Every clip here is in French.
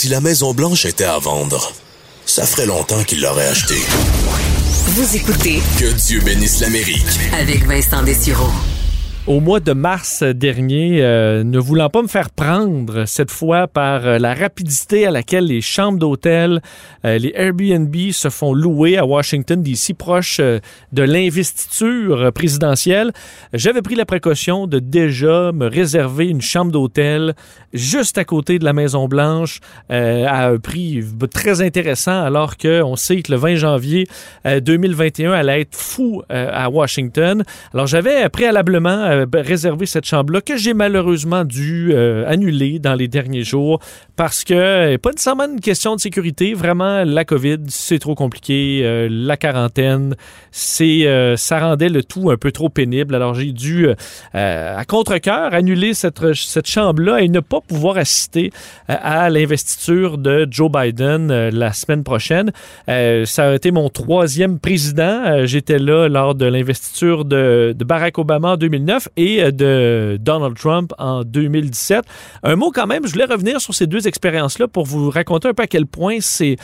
Si la Maison Blanche était à vendre, ça ferait longtemps qu'il l'aurait achetée. Vous écoutez Que Dieu bénisse l'Amérique. avec Vincent Dessureau. Au mois de mars dernier, euh, ne voulant pas me faire prendre cette fois par euh, la rapidité à laquelle les chambres d'hôtel, euh, les Airbnb se font louer à Washington, D.C., proche de l'investiture présidentielle, j'avais pris la précaution de déjà me réserver une chambre d'hôtel juste à côté de la Maison-Blanche euh, à un prix très intéressant alors qu'on sait que le 20 janvier euh, 2021 allait être fou à Washington. Alors j'avais préalablement euh, réservé cette chambre-là que j'ai malheureusement dû euh, annuler dans les derniers jours parce que euh, pas nécessairement une question de sécurité, vraiment la COVID, c'est trop compliqué, euh, la quarantaine, c'est ça rendait le tout un peu trop pénible. Alors j'ai dû à contre-cœur annuler cette, cette chambre-là et ne pas pouvoir assister à l'investiture de Joe Biden la semaine prochaine. Ça a été mon troisième président. J'étais là lors de l'investiture de, de Barack Obama en 2009 et euh, de Donald Trump en 2017. Un mot quand même, je voulais revenir sur ces deux expériences-là pour vous raconter un peu à quel point c'est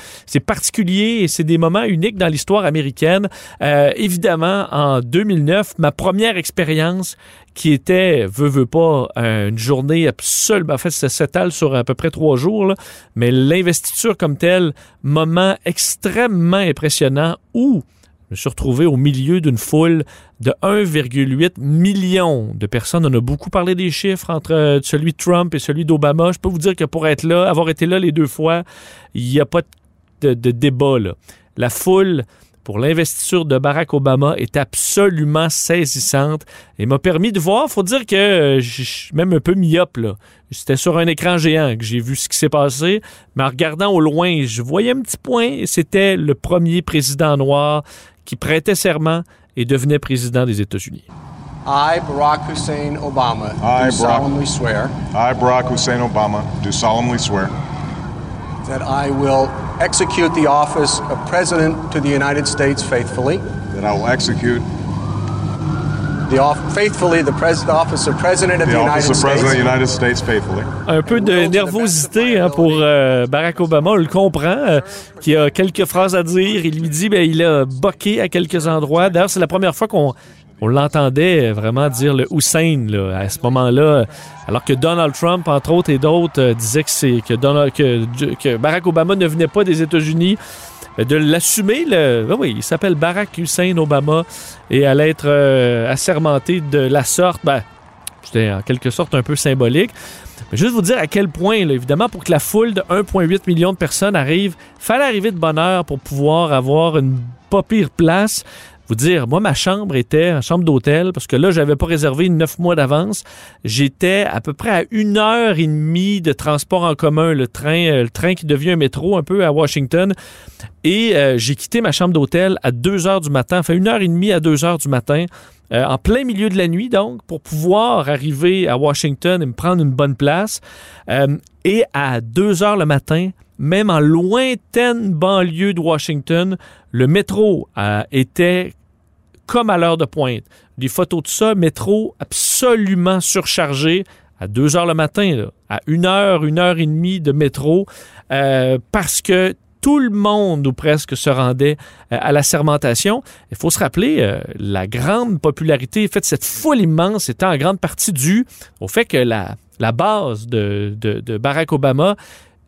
particulier et c'est des moments uniques dans l'histoire américaine. Euh, évidemment, en 2009, ma première expérience qui était, veut, veut pas, euh, une journée absolument, en fait, ça s'étale sur à peu près trois jours, mais l'investiture comme telle, moment extrêmement impressionnant où je me suis retrouvé au milieu d'une foule de 1,8 million de personnes. On a beaucoup parlé des chiffres entre euh, celui de Trump et celui d'Obama. Je peux vous dire que pour être là, avoir été là les deux fois, il n'y a pas de, débat. Là. La foule pour l'investiture de Barack Obama est absolument saisissante et m'a permis de voir, faut dire que euh, je suis même un peu myope. C'était sur un écran géant que j'ai vu ce qui s'est passé, mais en regardant au loin, je voyais un petit point c'était le premier président noir qui prêtait serment et devenait président des États-Unis. I, Barack Hussein Obama, I, do Barack- solemnly swear I, Barack Hussein Obama, do solemnly swear that I will execute the office of President to the United States faithfully, that I will execute un peu de nervosité hein, pour euh, Barack Obama, on le comprend, euh, qui a quelques phrases à dire. Il lui dit, ben, il a boqué à quelques endroits. D'ailleurs, c'est la première fois qu'on on l'entendait vraiment dire le Hussein là, à ce moment-là, alors que Donald Trump, entre autres et d'autres, euh, que, que Barack Obama ne venait pas des États-Unis. Euh, De l'assumer, le, ben oui, il s'appelle Barack Hussein Obama et allait être euh, assermenté de la sorte. Ben, c'était en quelque sorte un peu symbolique. Mais juste vous dire à quel point, là, évidemment, pour que la foule de 1,8 million de personnes arrive, fallait arriver de bonne heure pour pouvoir avoir une pas pire place. Vous dire, moi, ma chambre était en chambre d'hôtel, parce que là, j'avais pas réservé neuf mois d'avance. J'étais à peu près à une heure et demie de transport en commun, le train, euh, le train qui devient un métro un peu à Washington. Et euh, j'ai quitté ma chambre d'hôtel à 2 heures du matin, enfin une heure et demie à 2 heures du matin, euh, en plein milieu de la nuit donc, pour pouvoir arriver à Washington et me prendre une bonne place. Et à 2 heures le matin, même en lointaine banlieue de Washington, le métro euh, était comme à l'heure de pointe. Des photos de ça, métro absolument surchargé à 2 heures le matin, à une heure, une heure et demie de métro, euh, parce que tout le monde ou presque se rendait euh, à la sermentation. Il faut se rappeler, la grande popularité, en fait, cette foule immense était en grande partie due au fait que la, la base de, de, de Barack Obama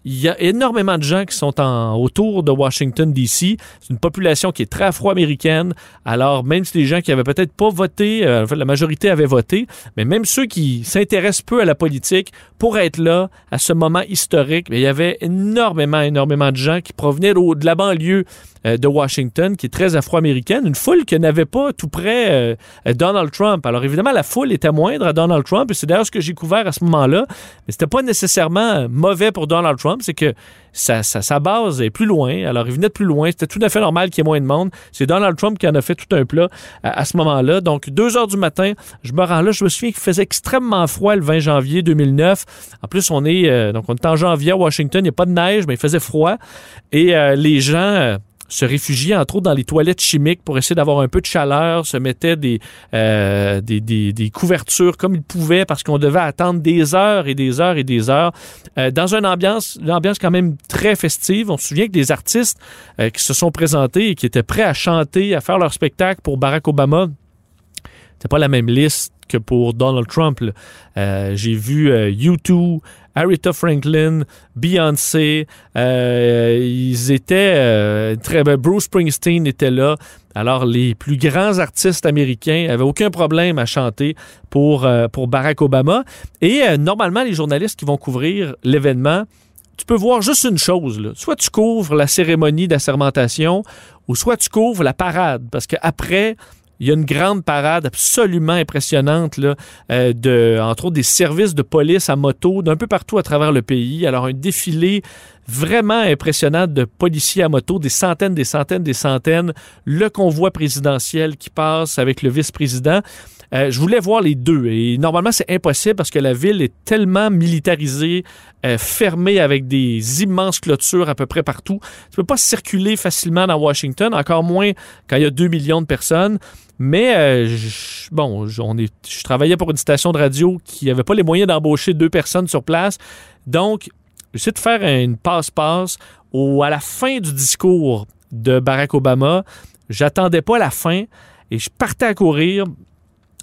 il y a énormément de gens qui sont en, autour de Washington, D.C. C'est une population qui est très afro-américaine. Alors, même si les gens qui avaient peut-être pas voté, euh, en fait, la majorité avait voté, mais même ceux qui s'intéressent peu à la politique, pour être là, à ce moment historique, il y avait énormément, énormément de gens qui provenaient de, la banlieue de Washington qui est très afro-américaine, une foule qui n'avait pas tout près euh, Donald Trump. Alors évidemment, la foule était moindre à Donald Trump et c'est d'ailleurs ce que j'ai couvert à ce moment-là. Mais c'était pas nécessairement mauvais pour Donald Trump, c'est que sa, sa, base est plus loin. Alors, il venait de plus loin. C'était tout à fait normal qu'il y ait moins de monde. C'est Donald Trump qui en a fait tout un plat à, ce moment-là. Donc, deux heures du matin, je me rends là. Je me souviens qu'il faisait extrêmement froid le 20 janvier 2009. En plus, on est, euh, donc on est en janvier à Washington. Il n'y a pas de neige, mais il faisait froid. Et euh, les gens... Euh, se réfugiaient entre autres dans les toilettes chimiques pour essayer d'avoir un peu de chaleur, se mettaient des, euh, des, couvertures comme ils pouvaient parce qu'on devait attendre des heures et des heures et des heures euh, dans une ambiance, une ambiance quand même très festive. On se souvient que des artistes euh, qui se sont présentés et qui étaient prêts à chanter, à faire leur spectacle pour Barack Obama, c'est pas la même liste que pour Donald Trump. J'ai vu euh, U2, Aretha Franklin, Beyoncé. Euh, ils étaient très ben, Bruce Springsteen était là. Alors les plus grands artistes américains avaient aucun problème à chanter pour pour Barack Obama. Et normalement les journalistes qui vont couvrir l'événement tu peux voir juste une chose. Soit tu couvres la cérémonie d'assermentation ou soit tu couvres la parade. Parce qu'après, il y a une grande parade absolument impressionnante, là, euh, de, entre autres des services de police à moto d'un peu partout à travers le pays. Alors, un défilé vraiment impressionnant de policiers à moto, des centaines, des centaines, des centaines, le convoi présidentiel qui passe avec le vice-président. Euh, je voulais voir les deux et normalement c'est impossible parce que la ville est tellement militarisée, euh, fermée avec des immenses clôtures à peu près partout. Tu peux pas circuler facilement dans Washington, encore moins quand il y a 2 millions de personnes. Mais euh, je, bon, je travaillais pour une station de radio qui n'avait pas les moyens d'embaucher deux personnes sur place. Donc, j'essaie de faire une passe-passe où, à la fin du discours de Barack Obama, j'attendais pas la fin et je partais à courir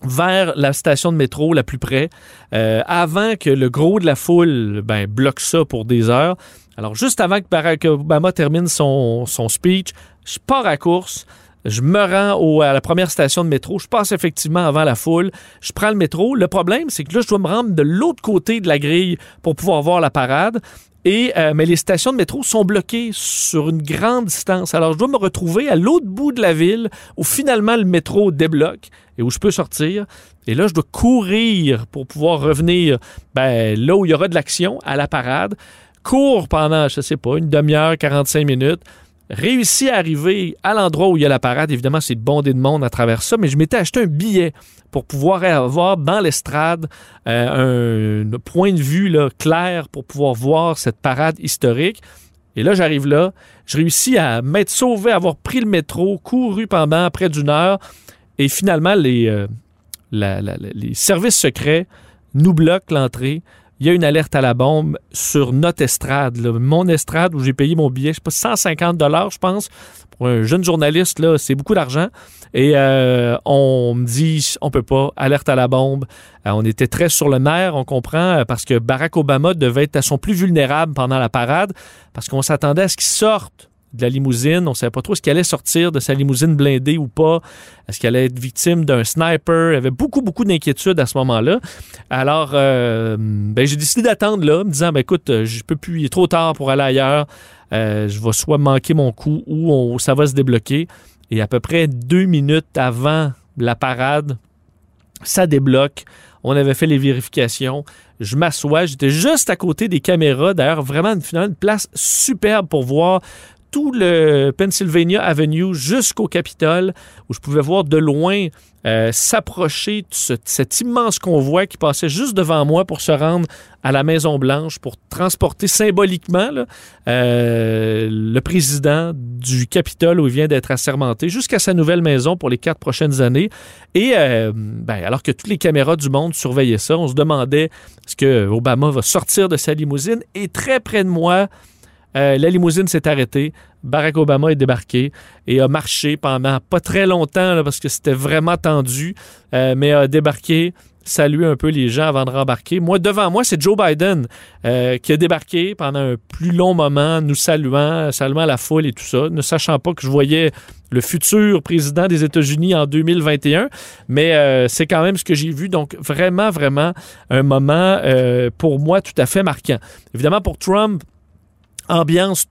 vers la station de métro la plus près, euh, avant que le gros de la foule ben, bloque ça pour des heures. Alors, juste avant que Barack Obama termine son, son speech, je pars à course. Je me rends à la première station de métro. Je passe effectivement avant la foule. Je prends le métro. Le problème, c'est que là, je dois me rendre de l'autre côté de la grille pour pouvoir voir la parade. Et, euh, mais les stations de métro sont bloquées sur une grande distance. Alors, je dois me retrouver à l'autre bout de la ville où finalement le métro débloque et où je peux sortir. Et là, je dois courir pour pouvoir revenir ben, là où il y aura de l'action, à la parade. Cours pendant, je sais pas, une demi-heure, 45 minutes réussi à arriver à l'endroit où il y a la parade. Évidemment, c'est bondé de monde à travers ça, mais je m'étais acheté un billet pour pouvoir avoir dans l'estrade euh, un, point de vue là, clair pour pouvoir voir cette parade historique. Et là, j'arrive là, je réussis à m'être sauvé, avoir pris le métro, couru pendant près d'une heure, et finalement, les, euh, les services secrets nous bloquent l'entrée il y a une alerte à la bombe sur notre estrade, mon estrade où j'ai payé mon billet, je sais pas, 150 dollars, je pense. Pour un jeune journaliste, c'est beaucoup d'argent. Et euh, on me dit, on peut pas, alerte à la bombe. Euh, on était très sur le nerf, on comprend, euh, parce que Barack Obama devait être à son plus vulnérable pendant la parade, parce qu'on s'attendait à ce qu'il sorte de la limousine. On ne savait pas trop ce qu'il allait sortir de sa limousine blindée ou pas. Est-ce qu'il allait être victime d'un sniper? Il y avait beaucoup, beaucoup d'inquiétudes à ce moment-là. Alors, euh, ben, j'ai décidé d'attendre là, me disant, ben, écoute, euh, je peux plus, il est trop tard pour aller ailleurs. Euh, je vais soit manquer mon coup ou ça va se débloquer. Et à peu près deux minutes avant la parade, ça débloque. On avait fait les vérifications. Je m'assois. J'étais juste à côté des caméras. D'ailleurs, vraiment une, une place superbe pour voir tout le Pennsylvania Avenue jusqu'au Capitole, où je pouvais voir de loin euh, s'approcher cet immense convoi qui passait juste devant moi pour se rendre à la Maison Blanche pour transporter symboliquement euh, le président du Capitole où il vient d'être assermenté jusqu'à sa nouvelle maison pour les quatre prochaines années. Et euh, ben, alors que toutes les caméras du monde surveillaient ça, on se demandait est-ce que Obama va sortir de sa limousine et très près de moi, euh, la limousine s'est arrêtée. Barack Obama est débarqué et a marché pendant pas très longtemps parce que c'était vraiment tendu, euh, mais a débarqué, salué un peu les gens avant de rembarquer. Moi, devant moi, c'est Joe Biden euh, qui a débarqué pendant un plus long moment, nous saluant, saluant la foule et tout ça, ne sachant pas que je voyais le futur président des États-Unis en 2021, mais c'est quand même ce que j'ai vu. Donc, vraiment, vraiment un moment pour moi tout à fait marquant. Évidemment, pour Trump, ambiance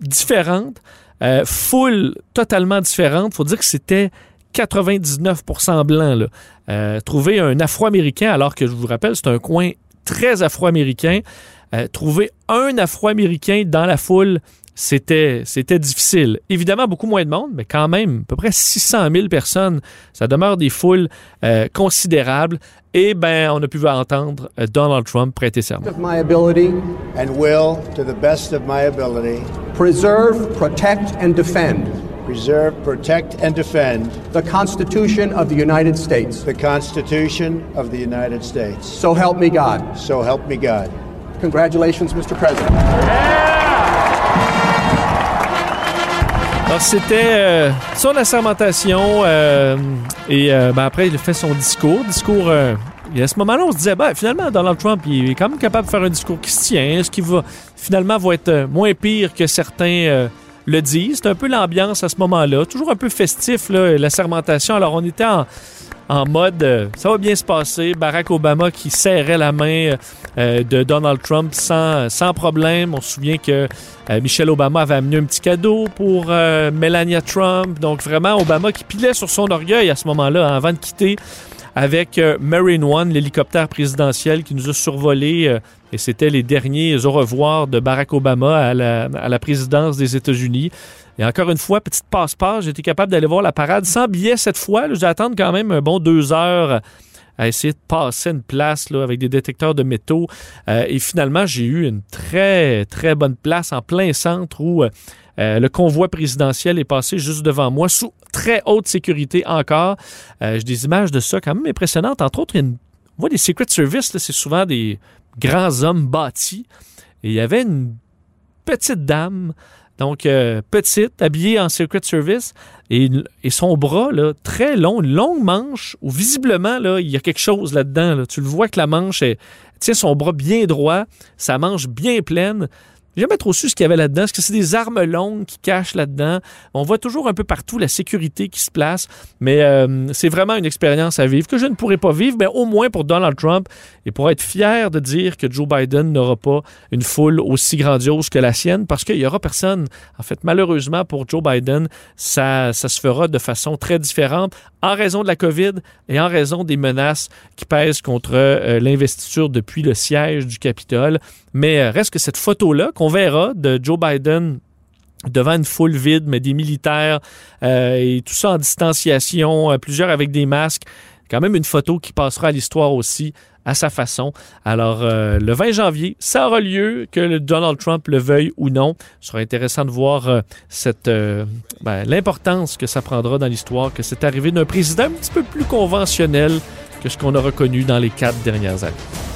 différente. euh, foule totalement différente. faut dire que c'était 99% blanc. Là. Euh, trouver un Afro-Américain, alors que je vous rappelle, c'est un coin très afro-américain. Euh, trouver un Afro-Américain dans la foule, c'était, c'était difficile. Évidemment, beaucoup moins de monde, mais quand même, à peu près 600 000 personnes. Ça demeure des foules euh, considérables. Et ben, on a pu entendre euh, Donald Trump prêter serment. My ability, and will, to the best of my ability, preserve, protect, and defend preserve, protect, and defend the Constitution of the United States. the Constitution of the United States. So help me God. So help me God. Congratulations, Mr. President. Alors, c'était euh, son assermentation euh, et euh, ben, après, il fait son discours. Discours. euh, et à ce moment-là, on se disait, ben, finalement, Donald Trump, il est quand même capable de faire un discours qui se tient. Est-ce qu'il va finalement va être euh, moins pire que certains le disent? C'est un peu l'ambiance à ce moment-là. Toujours un peu festif, la sermentation. Alors, on était en, en mode euh, ça va bien se passer. Barack Obama qui serrait la main euh, de Donald Trump sans, sans problème. On se souvient que euh, Michelle Obama avait amené un petit cadeau pour euh, Melania Trump. Donc vraiment, Obama qui pilait sur son orgueil à ce moment-là hein, avant de quitter avec euh, Marine One, l'hélicoptère présidentiel qui nous a survolé. euh, et c'était les derniers au revoir de Barack Obama à la, à la présidence des États-Unis. Et encore une fois, petite passe-passe, été capable d'aller voir la parade sans billet cette fois. J'ai attendu quand même un bon deux heures à essayer de passer une place là, avec des détecteurs de métaux. Euh, et finalement, j'ai eu une très, très bonne place en plein centre où euh, euh, le convoi présidentiel est passé juste devant moi, sous très haute sécurité encore. J'ai des images de ça quand même impressionnantes. Entre autres, il y a une- on voit des Secret Service, c'est souvent des grands hommes bâtis. Et il y avait une petite dame, donc euh, petite, habillée en Secret Service, et, son bras, là, très long, une longue manche, où visiblement, là, il y a quelque chose là-dedans. là. Tu le vois que la manche est, tient son bras bien droit, sa manche bien pleine. J'ai jamais trop su ce qu'il y avait là-dedans. Est-ce que c'est des armes longues qui cachent là-dedans? On voit toujours un peu partout la sécurité qui se place, mais euh, c'est vraiment une expérience à vivre que je ne pourrais pas vivre, mais au moins pour Donald Trump et pour être fier de dire que Joe Biden n'aura pas une foule aussi grandiose que la sienne, parce qu'il n'y aura personne. En fait, malheureusement pour Joe Biden, ça, ça se fera de façon très différente en raison de la COVID et en raison des menaces qui pèsent contre euh, l'investiture depuis le siège du Capitole. Mais euh, reste que cette photo-là verra de Joe Biden devant une foule vide, mais des militaires euh, et tout ça en distanciation, euh, plusieurs avec des masques. Quand même une photo qui passera à l'histoire aussi à sa façon. Alors, euh, le 20 janvier, ça aura lieu, que Donald Trump le veuille ou non. Ce sera intéressant de voir ben, l'importance que ça prendra dans l'histoire, que c'est arrivé d'un président un petit peu plus conventionnel que ce qu'on a reconnu dans les quatre dernières années.